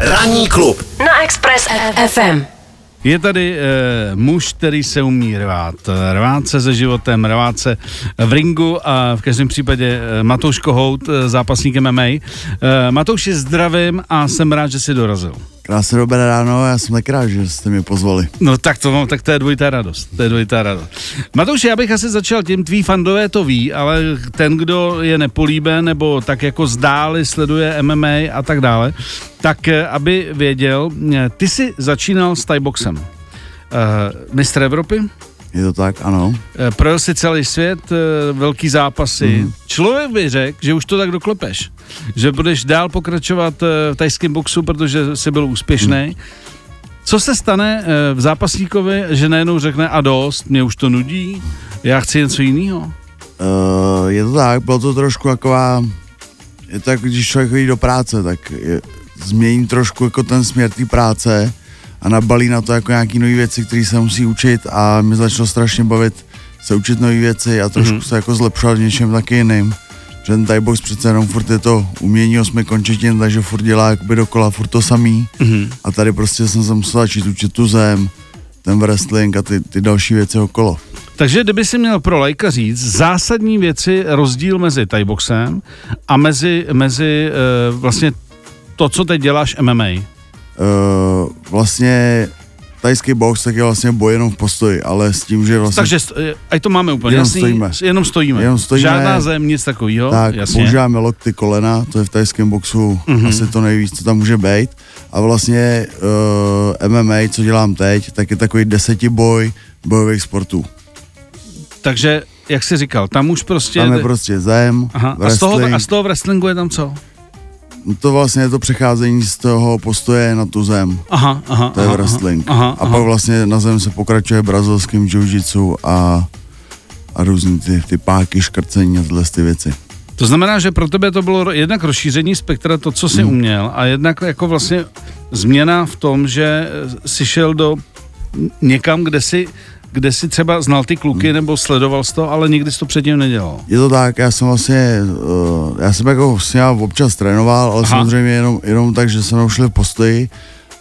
Ranní klub na Express FM. Je tady e, muž, který se umí rvát. Rvát se se životem, rvát se v ringu a v každém případě e, Matouš Kohout, e, zápasník MMA. E, Matouši, zdravím a jsem rád, že jsi dorazil. Krásné dobré ráno, já jsem tak rád, že jste mě pozvali. No tak to, tak to je dvojitá radost. To je dvojitá radost. Matouš, já bych asi začal tím, tví fandové to ví, ale ten, kdo je nepolíben nebo tak jako zdáli sleduje MMA a tak dále, tak aby věděl, ty jsi začínal s Thaiboxem. Uh, mistr Evropy? Je to tak, ano. Uh, projel si celý svět, uh, velký zápasy. Mm. Člověk by řekl, že už to tak doklepeš. Že budeš dál pokračovat uh, v tajském boxu, protože jsi byl úspěšný. Mm. Co se stane v zápasníkovi, že najednou řekne a dost, mě už to nudí, já chci něco jiného? Uh, je to tak, bylo to trošku taková, je to jako když člověk chodí do práce, tak je, změní trošku jako ten směr té práce a nabalí na to jako nějaký nové věci, které se musí učit a mi začalo strašně bavit se učit nové věci a trošku mm-hmm. se jako zlepšovat v něčem taky jiným. Že ten Thai box přece jenom furt je to umění osmi končetin, takže furt dělá jakoby dokola furt to samý mm-hmm. a tady prostě jsem se musel začít učit tu zem, ten wrestling a ty, ty další věci okolo. Takže kdyby si měl pro lajka říct zásadní věci, rozdíl mezi Thaiboxem a mezi, mezi uh, vlastně to, co teď děláš MMA? Uh, vlastně tajský box tak je vlastně boj jenom v postoji, ale s tím, že vlastně... Takže ať to máme úplně jenom jasný, stojíme. jenom stojíme. Jenom stojíme. Žádná zem, nic takového. Tak, jasně. používáme lokty kolena, to je v tajském boxu mm-hmm. asi to nejvíc, co tam může být. A vlastně uh, MMA, co dělám teď, tak je takový desetiboj bojových sportů. Takže, jak jsi říkal, tam už prostě... Tam je prostě zem, Aha. A, z toho, a z toho wrestlingu je tam co? To vlastně je to přecházení z toho postoje na tu zem. Aha, aha, to je aha, wrestling. Aha, a pak vlastně na zem se pokračuje brazilským jiu-jitsu a, a různý ty, ty páky, škrcení a tyhle ty věci. To znamená, že pro tebe to bylo jednak rozšíření spektra, to, co jsi hmm. uměl, a jednak jako vlastně změna v tom, že jsi šel do někam, kde si kde si třeba znal ty kluky hmm. nebo sledoval jsi to, ale nikdy jsi to předtím nedělal. Je to tak, já jsem vlastně, uh, já jsem jako s občas trénoval, ale Aha. samozřejmě jenom, jenom tak, že jsme ušli v postoji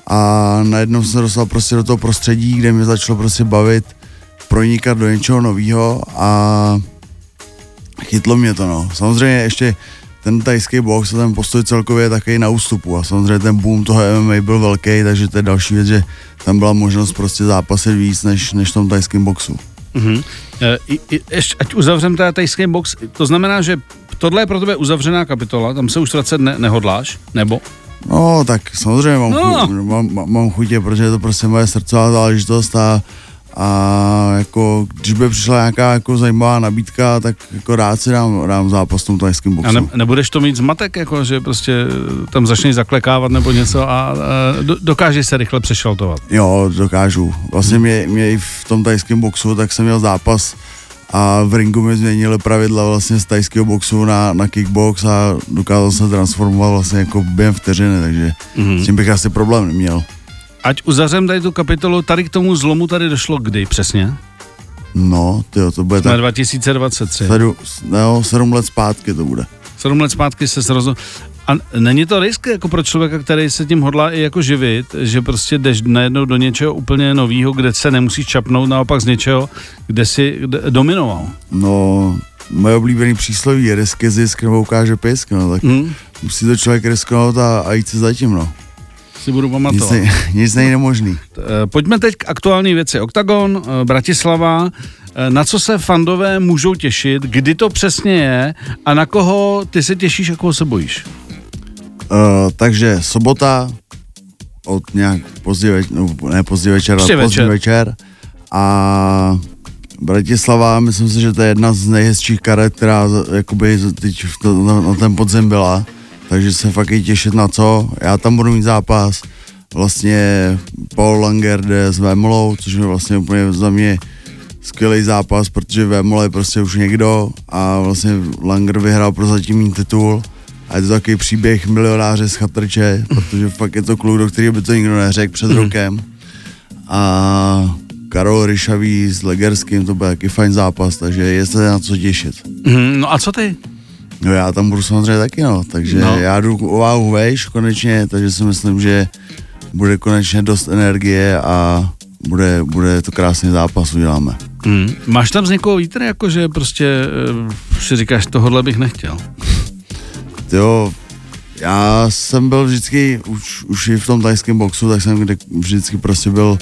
a najednou jsem se dostal prostě do toho prostředí, kde mě začalo prostě bavit pronikat do něčeho nového a chytlo mě to, no. Samozřejmě ještě ten tajský box a ten postoj celkově je takový na ústupu a samozřejmě ten boom toho MMA byl velký, takže to je další věc, že tam byla možnost prostě zápasit víc než, než v tom tajském boxu. Mm-hmm. E, ještě, ať uzavřem teda tajský box, to znamená, že tohle je pro tebe uzavřená kapitola, tam se už vracet ne, nehodláš, nebo? No, tak samozřejmě mám, no. chuť, mám, mám chutě, protože je to prostě moje srdcová záležitost a a jako, když by přišla nějaká jako zajímavá nabídka, tak jako rád si dám, dám zápas v tom tajském boxu. A ne, nebudeš to mít zmatek, jako, že prostě tam začneš zaklekávat nebo něco a, a dokážeš se rychle přešaltovat? Jo, dokážu. Vlastně mě, mě i v tom tajském boxu, tak jsem měl zápas a v ringu mi změnili pravidla vlastně z tajského boxu na, na kickbox a dokázal se transformovat vlastně jako během vteřiny, takže mm-hmm. s tím bych asi problém neměl. Ať uzavřem tady tu kapitolu, tady k tomu zlomu tady došlo kdy přesně? No, tyjo, to bude Na tak... 2023. Sedm, no, sedm let zpátky to bude. Sedm let zpátky se srozu. A není to risk jako pro člověka, který se tím hodlá i jako živit, že prostě jdeš najednou do něčeho úplně nového, kde se nemusíš čapnout, naopak z něčeho, kde si dominoval? No, moje oblíbený přísloví je risk je zisk nebo ukáže pisk, no, tak hmm. musí to člověk risknout a, a jít si zatím, no si budu pamatovat. Nic, nic není nemožný. Eh, pojďme teď k aktuální věci. Oktagon, eh, Bratislava, eh, na co se fandové můžou těšit, kdy to přesně je a na koho ty se těšíš a koho se bojíš? Uh, takže sobota od nějak pozdě večer, no, ne pozdě večer, ale pozdě večer a Bratislava, myslím si, že to je jedna z nejhezčích karet, která jakoby teď na, na ten podzem byla takže se fakt i těšit na co. Já tam budu mít zápas vlastně Paul Langer jde s Vemolou, což je vlastně úplně za mě skvělý zápas, protože Vemola je prostě už někdo a vlastně Langer vyhrál prozatímní titul a je to takový příběh milionáře z chatrče, protože fakt je to kluk, do kterého by to nikdo neřekl před mhm. rokem. A Karol Ryšavý s Legerským, to byl taky fajn zápas, takže je se na co těšit. Mm, no a co ty? No já tam budu samozřejmě taky, no, takže no. já jdu o váhu vejš konečně, takže si myslím, že bude konečně dost energie a bude, bude to krásný zápas, uděláme. Hmm. Máš tam z někoho vítr, jakože prostě uh, si říkáš, tohohle bych nechtěl? Jo, já jsem byl vždycky, už, už i v tom tajském boxu, tak jsem vždycky prostě byl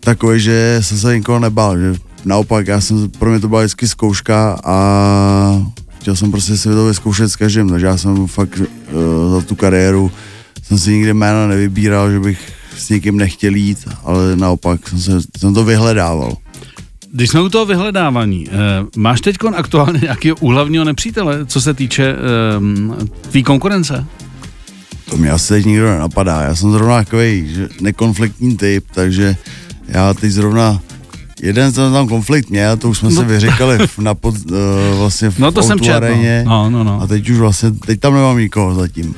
takový, že jsem se nikoho nebál, že naopak, já jsem, pro mě to byla vždycky zkouška a chtěl jsem prostě si to vyzkoušet s každým, takže já jsem fakt uh, za tu kariéru jsem si nikdy jména nevybíral, že bych s někým nechtěl jít, ale naopak jsem, se, jsem to vyhledával. Když jsme u toho vyhledávání, eh, máš teď aktuálně nějakého úhlavního nepřítele, co se týče eh, tvý konkurence? To mě asi teď nikdo nenapadá. Já jsem zrovna takový nekonfliktní typ, takže já teď zrovna jeden ten tam konflikt měl, to už jsme no. se vyříkali v, na pod, uh, vlastně v no to jsem četl, no. No, no, a teď už vlastně, teď tam nemám nikoho zatím.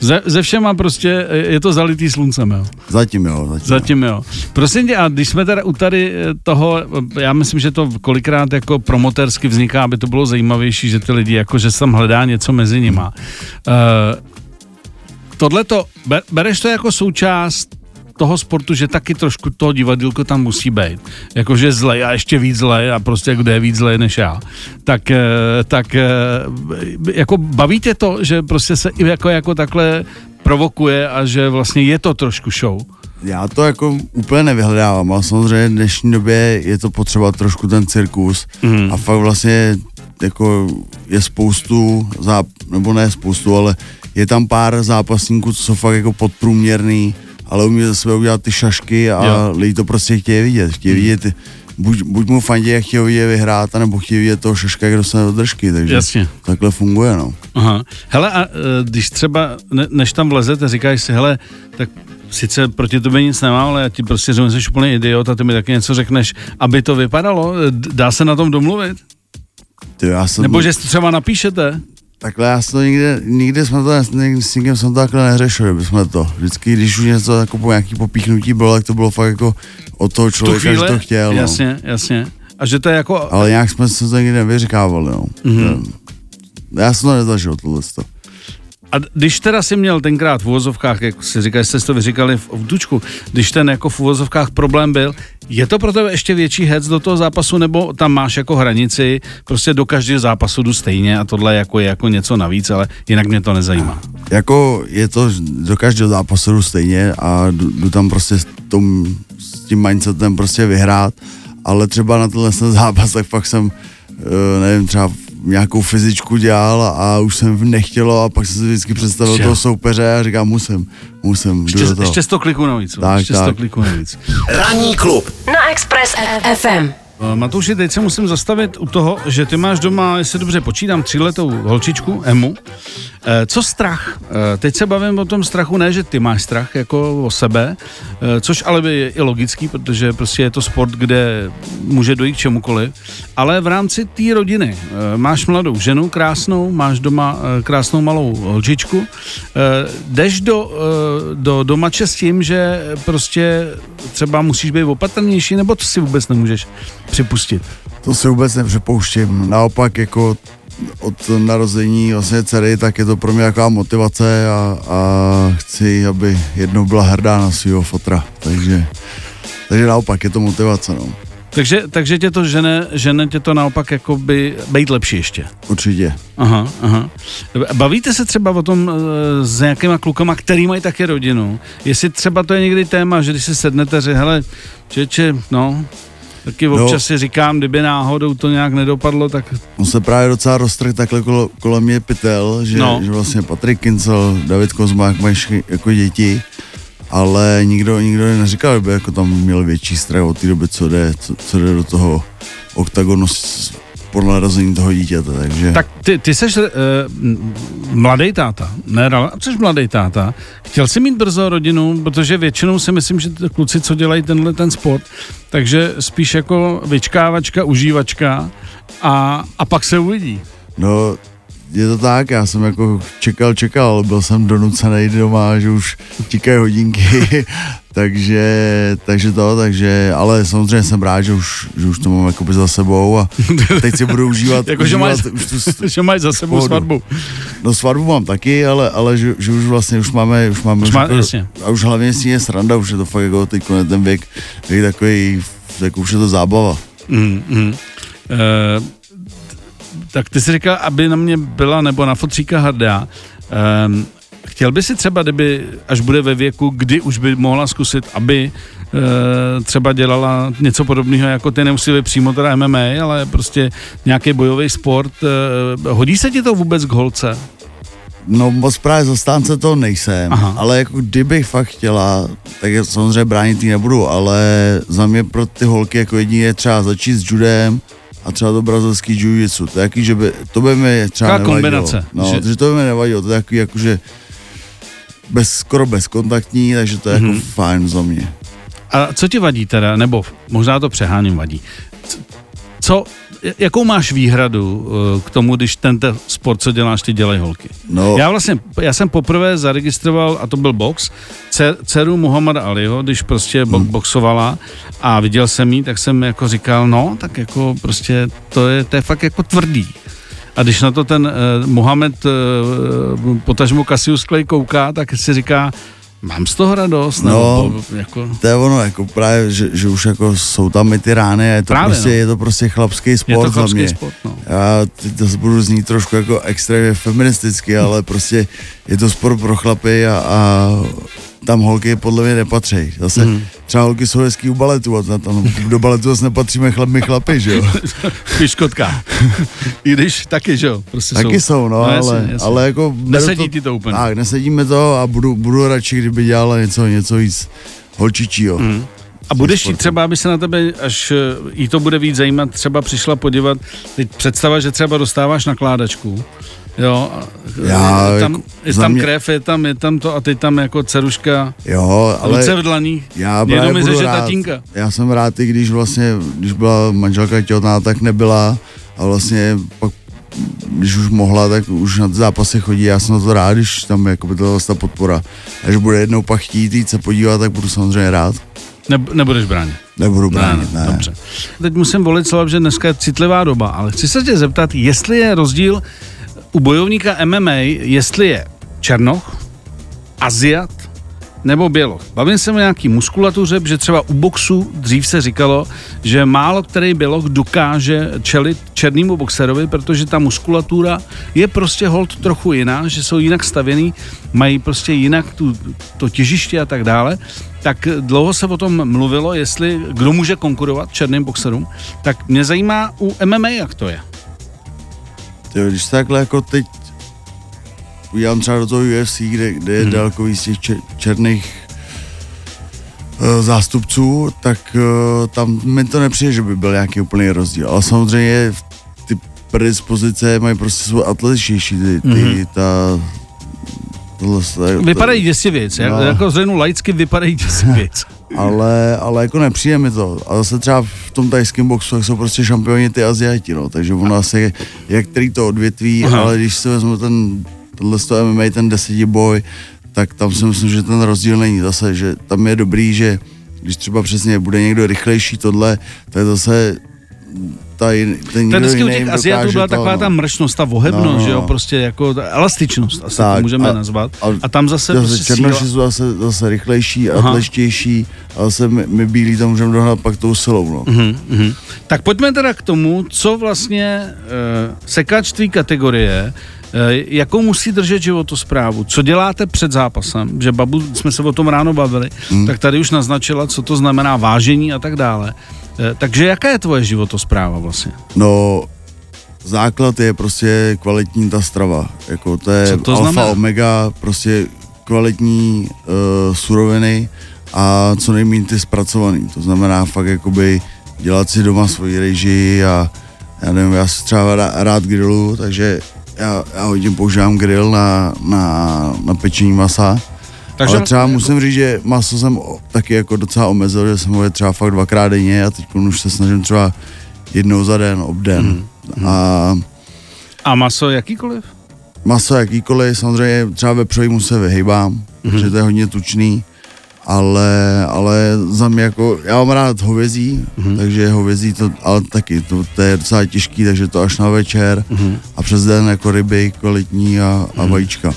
Ze, ze všema prostě je to zalitý sluncem, jo? Zatím jo. Zatím, zatím jo. Prosím tě, a když jsme teda u tady eh, toho, já myslím, že to kolikrát jako promotersky vzniká, aby to bylo zajímavější, že ty lidi jako, že se tam hledá něco mezi nima. Uh, tohleto, bereš to jako součást toho sportu, že taky trošku toho divadílko tam musí být. Jakože zlej a ještě víc zlej a prostě kdo je víc zlej než já. Tak, eh, tak eh, jako baví tě to, že prostě se i jako, jako takhle provokuje a že vlastně je to trošku show? Já to jako úplně nevyhledávám, ale samozřejmě v dnešní době je to potřeba trošku ten cirkus mm. a fakt vlastně jako je spoustu, záp, nebo ne spoustu, ale je tam pár zápasníků, co jsou fakt jako podprůměrný, ale umí zase udělat ty šašky a jo. lidi to prostě chtějí vidět. Chtějí hmm. vidět, buď, buď mu fandí, jak chtějí vidět vyhrát, nebo chtějí vidět toho šaška, jak dostane do držky, takže Jasně. takhle funguje, no. Aha. Hele, a e, když třeba, ne, než tam vlezete, říkáš si, hele, tak sice proti tobě nic nemám, ale já ti prostě řeknu, že jsi úplně idiot a ty mi taky něco řekneš, aby to vypadalo. Dá se na tom domluvit? Ty, já jsem... Nebo že si třeba napíšete? Takhle já jsem to nikdy, nikdy jsme to, nikdy, s nikým jsem to takhle neřešil, že jsme to. Vždycky, když už něco jako po nějaký popíchnutí bylo, tak to bylo fakt jako od toho člověka, chvíli, že to chtěl. No. Jasně, no. jasně. A že to je jako... Ale nějak jsme se to nikdy nevyřekávali, no. Mm-hmm. Já jsem to nezažil, tohle. A když teda si měl tenkrát v uvozovkách, jak si říkáš, jste to vyříkali v, v Dučku, když ten jako v uvozovkách problém byl, je to pro tebe ještě větší hec do toho zápasu, nebo tam máš jako hranici, prostě do každého zápasu jdu stejně a tohle jako je jako něco navíc, ale jinak mě to nezajímá. Jako je to do každého zápasu jdu stejně a jdu, jdu tam prostě s, tom, s tím mindsetem prostě vyhrát, ale třeba na tenhle zápas, tak fakt jsem, uh, nevím, třeba nějakou fyzičku dělal a už jsem nechtělo a pak jsem si vždycky představil Čo? toho soupeře a říkám, musím, musím, ještě, do toho. Ještě 100 kliků navíc. Tak, ještě tak. 100 kliků navíc. Ranní klub na Express FM. Eh, Matouši, teď se musím zastavit u toho, že ty máš doma, jestli dobře počítám, tříletou holčičku, Emu. Eh, co strach? Eh, teď se bavím o tom strachu, ne, že ty máš strach jako o sebe, což ale je i logický, protože prostě je to sport, kde může dojít k čemukoliv, ale v rámci té rodiny máš mladou ženu krásnou, máš doma krásnou malou holčičku, jdeš do, do domače s tím, že prostě třeba musíš být opatrnější, nebo to si vůbec nemůžeš připustit? To si vůbec nepřipouštím. Naopak jako od narození vlastně dcery, tak je to pro mě taková motivace a, a chci, aby jednou byla hrdá na svého fotra. Takže, takže naopak je to motivace. No. Takže, takže tě to žene, žene tě to naopak jako by být lepší ještě. Určitě. Aha, aha. Bavíte se třeba o tom e, s nějakýma klukama, který mají také rodinu? Jestli třeba to je někdy téma, že když se sednete, že hele, čeče, no, Taky no. občas no, si říkám, kdyby náhodou to nějak nedopadlo, tak... On se právě docela roztrh takhle kolo, kolem mě pytel, že, no. že vlastně Patrik Kincel, David Kozmák mají jako děti, ale nikdo, nikdo neříkal, že by jako tam měl větší strach od té doby, co jde, co, co jde do toho oktagonu po narození toho dítěte, takže... Tak ty, ty jsi uh, mladý táta, ne, jsi mladý táta. Chtěl jsi mít brzo rodinu, protože většinou si myslím, že kluci, co dělají tenhle ten sport, takže spíš jako vyčkávačka, užívačka a, a pak se uvidí. No, je to tak, já jsem jako čekal, čekal, byl jsem donucený doma, že už tikají hodinky takže, takže to, takže, ale samozřejmě jsem rád, že už, že už to mám jakoby za sebou a teď si budu užívat. jako, užívat že, máš, už tu, že máš za sebou pohodu. svatbu. No svatbu mám taky, ale, ale že, že už vlastně už máme, už máme, už má, a už hlavně s je sranda, už je to fakt jako teď ten věk, věk takový, jako už je to zábava. Mm, mm. Uh, tak ty jsi říkal, aby na mě byla nebo na fotříka hrdá. Um, chtěl by si třeba, kdyby, až bude ve věku, kdy už by mohla zkusit, aby e, třeba dělala něco podobného jako ty, nemusí být přímo teda MMA, ale prostě nějaký bojový sport. E, hodí se ti to vůbec k holce? No moc právě zastánce to nejsem, Aha. ale jako kdybych fakt chtěla, tak samozřejmě bránit jí nebudu, ale za mě pro ty holky jako jedině je třeba začít s judem, a třeba to brazilský jiu-jitsu. To jaký, že by, to by mi třeba nevadilo. kombinace. No, že... to by mi nevadilo, to je takový jako, že bez, skoro bezkontaktní, takže to je mm-hmm. jako mhm. fajn za mě. A co ti vadí teda, nebo možná to přeháním vadí, co, jakou máš výhradu uh, k tomu, když tento sport, co děláš, ty dělají holky? No. Já vlastně, já jsem poprvé zaregistroval, a to byl box, dceru Muhammada Aliho, když prostě hmm. boxovala a viděl jsem jí, tak jsem jako říkal, no, tak jako prostě to je, to je fakt jako tvrdý. A když na to ten uh, Mohamed, uh, potažmo Cassius Clay kouká, tak si říká, Mám z toho radost, no, nebo jako... to je ono, jako právě, že, že už jako jsou tam i ty rány a je to, právě, prostě, no. je to prostě chlapský sport je to chlapský za mě. Sport, no. Já to budu znít trošku jako extrémně feministicky, ale prostě je to sport pro chlapy a, a tam holky podle mě nepatří. Zase mm. třeba holky jsou hezký u baletu a tam, do baletu zase nepatříme chlap, my chlapi, že jo. Piškotka. I když taky, že jo. Prostě taky jsou, jsou no, no ale, jasně, jasně. ale jako... Nesedí to, ti to úplně. Tak, nesedíme to a budu, budu radši, kdyby dělala něco, něco víc holčičího. Mm. A budeš jí třeba, aby se na tebe, až eh, jí to bude víc zajímat, třeba přišla podívat, teď představa, že třeba dostáváš nakládačku Jo, Já, je tam, je tam mě... krev, je tam, je tam to a teď tam jako ceruška. Jo, ale... Ruce v dlaní. Já Jenom mi že tatínka. Já jsem rád, i když vlastně, když byla manželka těhotná, tak nebyla a vlastně pak když už mohla, tak už na ty zápasy chodí, já jsem na to rád, když tam jako by to ta podpora. Až bude jednou pak chtít jít se podívat, tak budu samozřejmě rád. Ne, nebudeš bránit? Nebudu bránit, ne, ne. Dobře. Teď musím volit slov, že dneska je citlivá doba, ale chci se tě zeptat, jestli je rozdíl u bojovníka MMA, jestli je Černoch, Aziat nebo Běloch. Bavím se o nějaký muskulatuře, že třeba u boxu dřív se říkalo, že málo který Běloch dokáže čelit černému boxerovi, protože ta muskulatura je prostě hold trochu jiná, že jsou jinak stavěný, mají prostě jinak tu, to těžiště a tak dále. Tak dlouho se o tom mluvilo, jestli kdo může konkurovat černým boxerům. Tak mě zajímá u MMA, jak to je. Jo, když takhle jako teď udělám třeba do toho UFC, kde, kde je hmm. dálkový z těch černých uh, zástupců, tak uh, tam mi to nepřijde, že by byl nějaký úplný rozdíl. Ale samozřejmě ty predispozice mají prostě svou atletičnější, ty, ty, hmm. ta Tohle, vypadají děsivěc, no. jako zřejmě laicky vypadají děsivěc. ale, ale jako nepřijde mi to. A zase třeba v tom tajském boxu jak jsou prostě šampioni ty Aziati, no. takže ono asi je, který to odvětví, Aha. ale když si vezmu ten, tenhle to MMA, ten desetiboj, tak tam si myslím, že ten rozdíl není zase, že tam je dobrý, že když třeba přesně bude někdo rychlejší tohle, to je zase ta, ten, ten vždycky u těch Aziatů byla to, taková no. ta mršnost, ta vohebnost, no, no. že jo, prostě jako ta elastičnost, asi tak, to můžeme a, nazvat. A, a tam zase, zase prostě Černoši síla... jsou zase, zase rychlejší a tleštější, a zase my, my bílí tam můžeme dohnat pak tou silou, no. Uh-huh, uh-huh. Tak pojďme teda k tomu, co vlastně uh, sekač tvý kategorie eh, jakou musí držet životosprávu, co děláte před zápasem, že babu, jsme se o tom ráno bavili, hmm. tak tady už naznačila, co to znamená vážení a tak dále. Eh, takže jaká je tvoje životospráva vlastně? No, základ je prostě kvalitní ta strava. Jako to je to alfa, znamená? omega, prostě kvalitní uh, suroviny a co nejméně ty zpracovaný. To znamená fakt jakoby dělat si doma svoji režii a já nevím, já si třeba rád grillu, takže já, já hodně používám grill na, na, na pečení masa takže Ale třeba musím říct, že maso jsem taky jako docela omezil, že jsem ho třeba fakt dvakrát denně a teď už se snažím třeba jednou za den, obden. Mm. A, a maso jakýkoliv? Maso jakýkoliv, samozřejmě třeba vepřovýmu se vyhýbám, mm. protože to je hodně tučný. ale, ale za mě jako, já mám rád hovězí, mm-hmm. takže hovězí to, ale taky, to, to je docela těžký, takže to až na večer mm-hmm. a přes den jako ryby kvalitní a, a mm-hmm. vajíčka.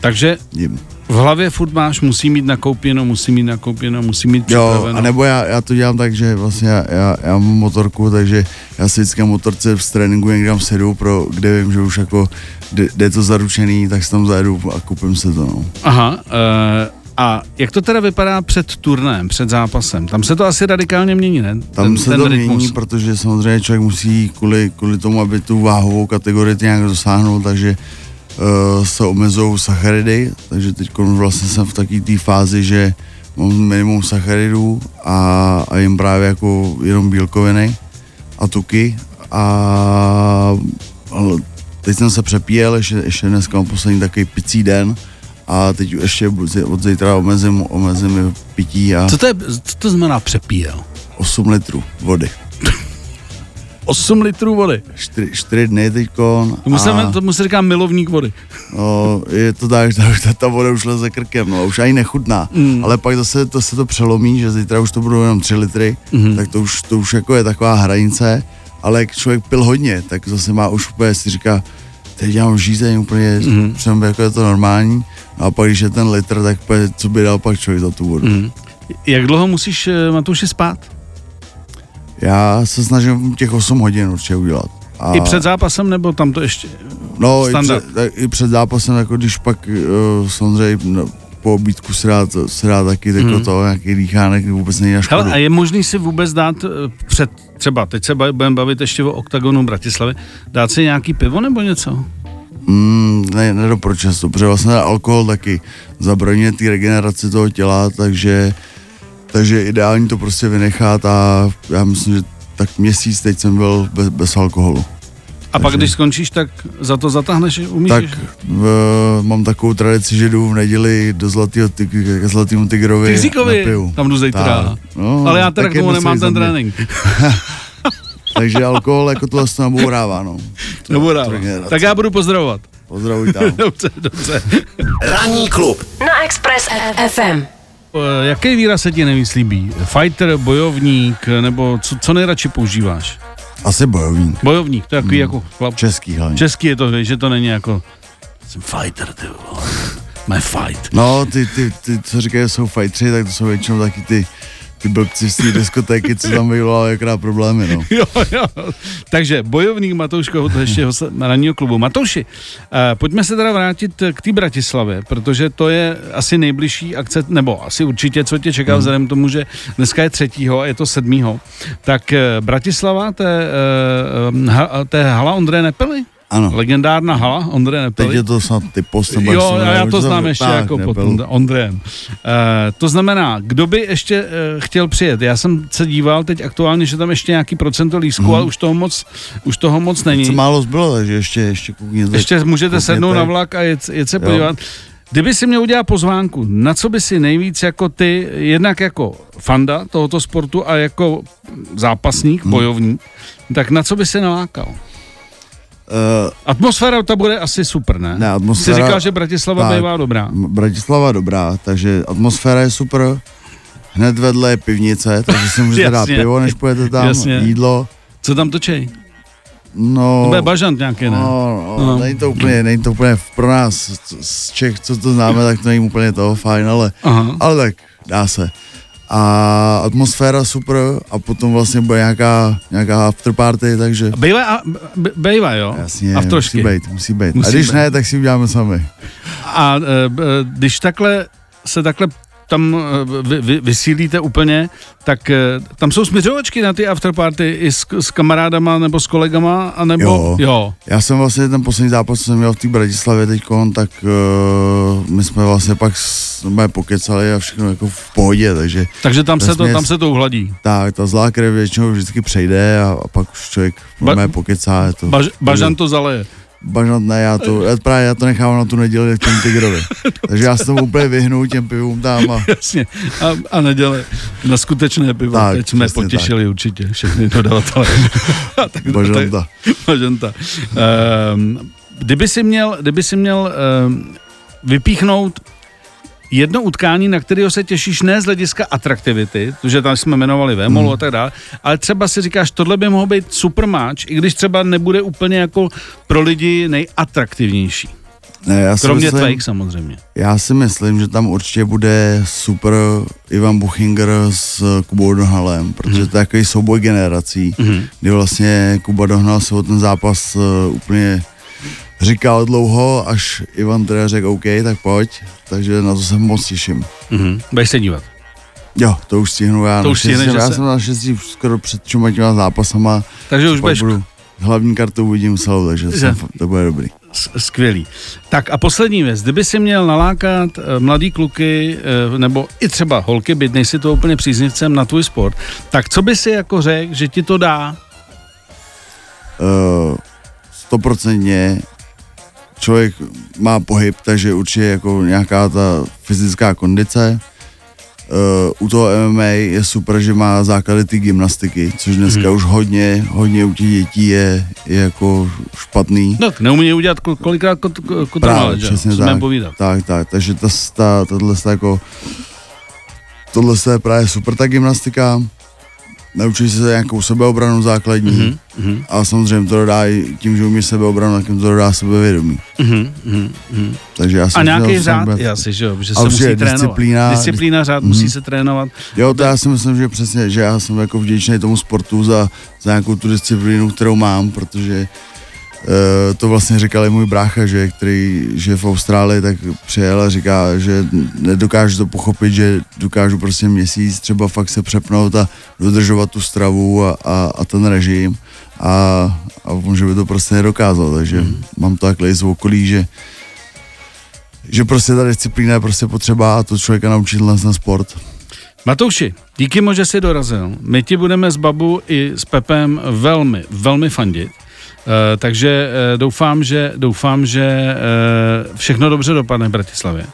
Takže Jím. V hlavě furt máš, musí mít nakoupěno, musí mít nakoupěno, musí mít připraveno. Jo, a nebo já, já to dělám tak, že vlastně já, já, já mám motorku, takže já si vždycky motorce v tréninku někam sedu, pro, kde vím, že už jako jde, to zaručený, tak si tam zajedu a koupím se to. No. Aha, uh, a jak to teda vypadá před turnem, před zápasem? Tam se to asi radikálně mění, ne? Tam ten, se ten to rytmus. mění, protože samozřejmě člověk musí kvůli, kvůli tomu, aby tu váhovou kategorii nějak dosáhnul, takže se omezují sacharidy, takže teď vlastně jsem v takové té fázi, že mám minimum sacharidů a, a jim právě jako jenom bílkoviny a tuky a teď jsem se přepíjel, ještě, ještě dneska mám poslední takový picí den, a teď ještě od zítra omezím, omezím pití. A co, to je, co to znamená přepíjel? 8 litrů vody. 8 litrů vody. 4, 4 dny teďko. Tomu, se, tomu se říká milovník vody. No, je to tak, že ta, ta voda už leze krkem, no, už ani nechutná. Mm. Ale pak zase to se to přelomí, že zítra už to budou jenom 3 litry, mm. tak to už, to už jako je taková hranice. Ale jak člověk pil hodně, tak zase má už úplně, si říká, teď dělám žízeň úplně, mm. jako je to normální. A pak, když je ten litr, tak co by dal pak člověk za tu vodu. Mm. Jak dlouho musíš, eh, Matouši, spát? Já se snažím těch 8 hodin určitě udělat. A... I před zápasem, nebo tam to ještě No, standard? i před, i před zápasem, jako když pak uh, samozřejmě no, po obídku se dá, se dá taky jako mm. to, nějaký dýchánek vůbec není na škodu. Hele, a je možný si vůbec dát eh, před, třeba teď se budeme bavit ještě o OKTAGONu Bratislavy, dát si nějaký pivo nebo něco? Mm, ne, nedoporučuji to, protože vlastně alkohol taky zabraňuje ty regeneraci toho těla, takže, takže je ideální to prostě vynechat a já myslím, že tak měsíc teď jsem byl bez, bez alkoholu. A takže, pak, když skončíš, tak za to zatáhneš, umíš? Tak v, mám takovou tradici, že jdu v neděli do zlatého tyg, ke zlatému tigrovi tam jdu zítra. No, Ale já teda k tomu nemám ten trénink. Takže alkohol jako to vlastně nabourává, no. Nabourává. Tak já budu pozdravovat. Pozdravuj tam. dobře, dobře. Ranní klub na Express FM. Jaký výraz se ti nejvíc líbí? Fighter, bojovník, nebo co, co nejradši používáš? Asi bojovník. Bojovník, to je takový hmm. jako chlap. Český hlavně. Český je to, že to není jako jsem fighter, ty My fight. No, ty, ty, ty, co říkají, jsou fightři, tak to jsou většinou taky ty ty blbci z té diskotéky, co tam vyvolali jakrát problémy, no. Jo, jo. Takže bojovník Matouško, to ještě na ranního klubu. Matouši, uh, pojďme se teda vrátit k té Bratislavě, protože to je asi nejbližší akce, nebo asi určitě, co tě čeká, hmm. vzhledem k tomu, že dneska je třetího a je to sedmýho. Tak uh, Bratislava, to je, uh, ha, to je hala Ondreje Nepely? Ano. Legendárna hala, Ondrej Nepeli. Teď je to snad ty post, Jo, já, já to znám ještě tak, jako pod Ondrejem. Uh, to znamená, kdo by ještě uh, chtěl přijet? Já jsem se díval teď aktuálně, že tam ještě nějaký procento lísku, mm. ale už toho moc, už toho moc není. Co málo zbylo, takže ještě, ještě koukněte. Ještě můžete koukněte. sednout na vlak a jet, jet se podívat. Kdyby si měl udělat pozvánku, na co by si nejvíc jako ty, jednak jako fanda tohoto sportu a jako zápasník, hmm. bojovník, tak na co by si nalákal? Uh, atmosféra ta bude asi super, ne? Ne, atmosféra... Jsi říkal, že Bratislava tak, bývá dobrá. Bratislava dobrá, takže atmosféra je super. Hned vedle je pivnice, takže si můžete dát pivo, než půjdete tam, Jasně. jídlo. Co tam točej? No, to bude bažant nějaký, ne? No, no, no. Není, to úplně, není to úplně pro nás z Čech, co to známe, tak to není úplně toho fajn, ale, Aha. ale tak dá se a atmosféra super a potom vlastně bude nějaká, nějaká afterparty, takže... Bejva, a, bejva jo? Jasně, a musí být, musí být. Musí a když být. ne, tak si uděláme sami. A e, když takhle se takhle tam eh, vy, vy, vysílíte úplně, tak eh, tam jsou směřovačky na ty afterparty i s, s kamarádama nebo s kolegama, anebo... Jo. jo. Já jsem vlastně ten poslední zápas, co jsem měl v té Bratislavě teď, tak uh, my jsme vlastně pak jsme pokecali a všechno jako v pohodě, takže... Takže tam, se to, tam se to uhladí. Tak, ta zlá krev většinou vždycky přejde a, a pak už člověk ba- pokecá. To, baž, bažan to zaleje. Bažnat ne, já to, já právě já to nechávám na tu neděli v tom Tigrovi. Takže já se tomu úplně vyhnu těm pivům tam. A... Jasně. A, a neděle na skutečné pivo. Tak, Teď jsme potěšili tak. určitě všechny dodavatele. Bažanta. Bažanta. Um, kdyby si měl, kdyby si měl um, vypíchnout jedno utkání, na kterého se těšíš ne z hlediska atraktivity, protože tam jsme jmenovali Vémolu hmm. a tak dále, ale třeba si říkáš, tohle by mohl být super match, i když třeba nebude úplně jako pro lidi nejatraktivnější. Ne, já Kromě myslím, tvých samozřejmě. Já si myslím, že tam určitě bude super Ivan Buchinger s Kubou Dohnalem, protože mm. to je takový souboj generací, mm. kdy vlastně Kuba Dohnal se o ten zápas uh, úplně říkal dlouho, až Ivan teda řekl OK, tak pojď, takže na to se moc těším. Mm-hmm. Budeš se dívat? Jo, to už stihnu já. To už stihne, já se... jsem na šestí skoro před těma zápasama. Takže už budeš... Budu hlavní kartu uvidím celou, takže jsem, to bude dobrý. Skvělý. Tak a poslední věc, kdyby si měl nalákat uh, mladý kluky, uh, nebo i třeba holky, byť nejsi to úplně příznivcem na tvůj sport, tak co by si jako řekl, že ti to dá? Eh, stoprocentně uh, člověk má pohyb, takže určitě jako nějaká ta fyzická kondice, Uh, u toho MMA je super, že má základy ty gymnastiky, což dneska hmm. už hodně, hodně u těch dětí je, je jako špatný. No, neumí udělat kolikrát kotrnále, že? Přesně tak, povídat. tak, tak, takže ta, ta, tato, jako, tohle je právě super ta gymnastika, naučí se nějakou sebeobranu základní mm-hmm. a samozřejmě to dodá i tím, že umí sebeobranu, tak to dodá sebevědomí. Mm-hmm. Takže já a nějaký řád, já si, že jo, že se musí trénovat. Disciplína, disciplína řád mm-hmm. musí se trénovat. Jo, to já si myslím, že přesně, že já jsem jako vděčný tomu sportu za, za nějakou tu disciplínu, kterou mám, protože to vlastně říkal i můj brácha, že, který že v Austrálii, tak přijel a říká, že nedokážu to pochopit, že dokážu prostě měsíc třeba fakt se přepnout a dodržovat tu stravu a, a, a ten režim a, a on, že by to prostě nedokázal, takže mm. mám to takhle z okolí, že že prostě ta disciplína je prostě potřeba a to člověka naučit na sport. Matouši, díky moc, že jsi dorazil. My ti budeme s Babu i s Pepem velmi, velmi fandit. Eh, takže uh, doufám, že, doufám, že uh, všechno dobře dopadne v Bratislavě.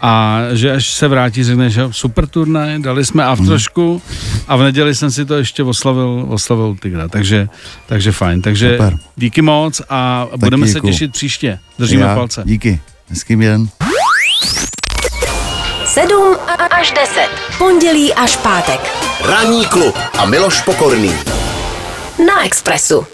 A že až se vrátí, řekne, že super turnaj, dali jsme a v mhm. trošku a v neděli jsem si to ještě oslavil, oslavil Tigra, takže, takže fajn. Takže super. díky moc a Taky budeme děkuju. se těšit příště. Držíme Já, palce. Díky. Hezký den. 7 až 10. Pondělí až pátek. Ranní klub a Miloš Pokorný. Na Expressu.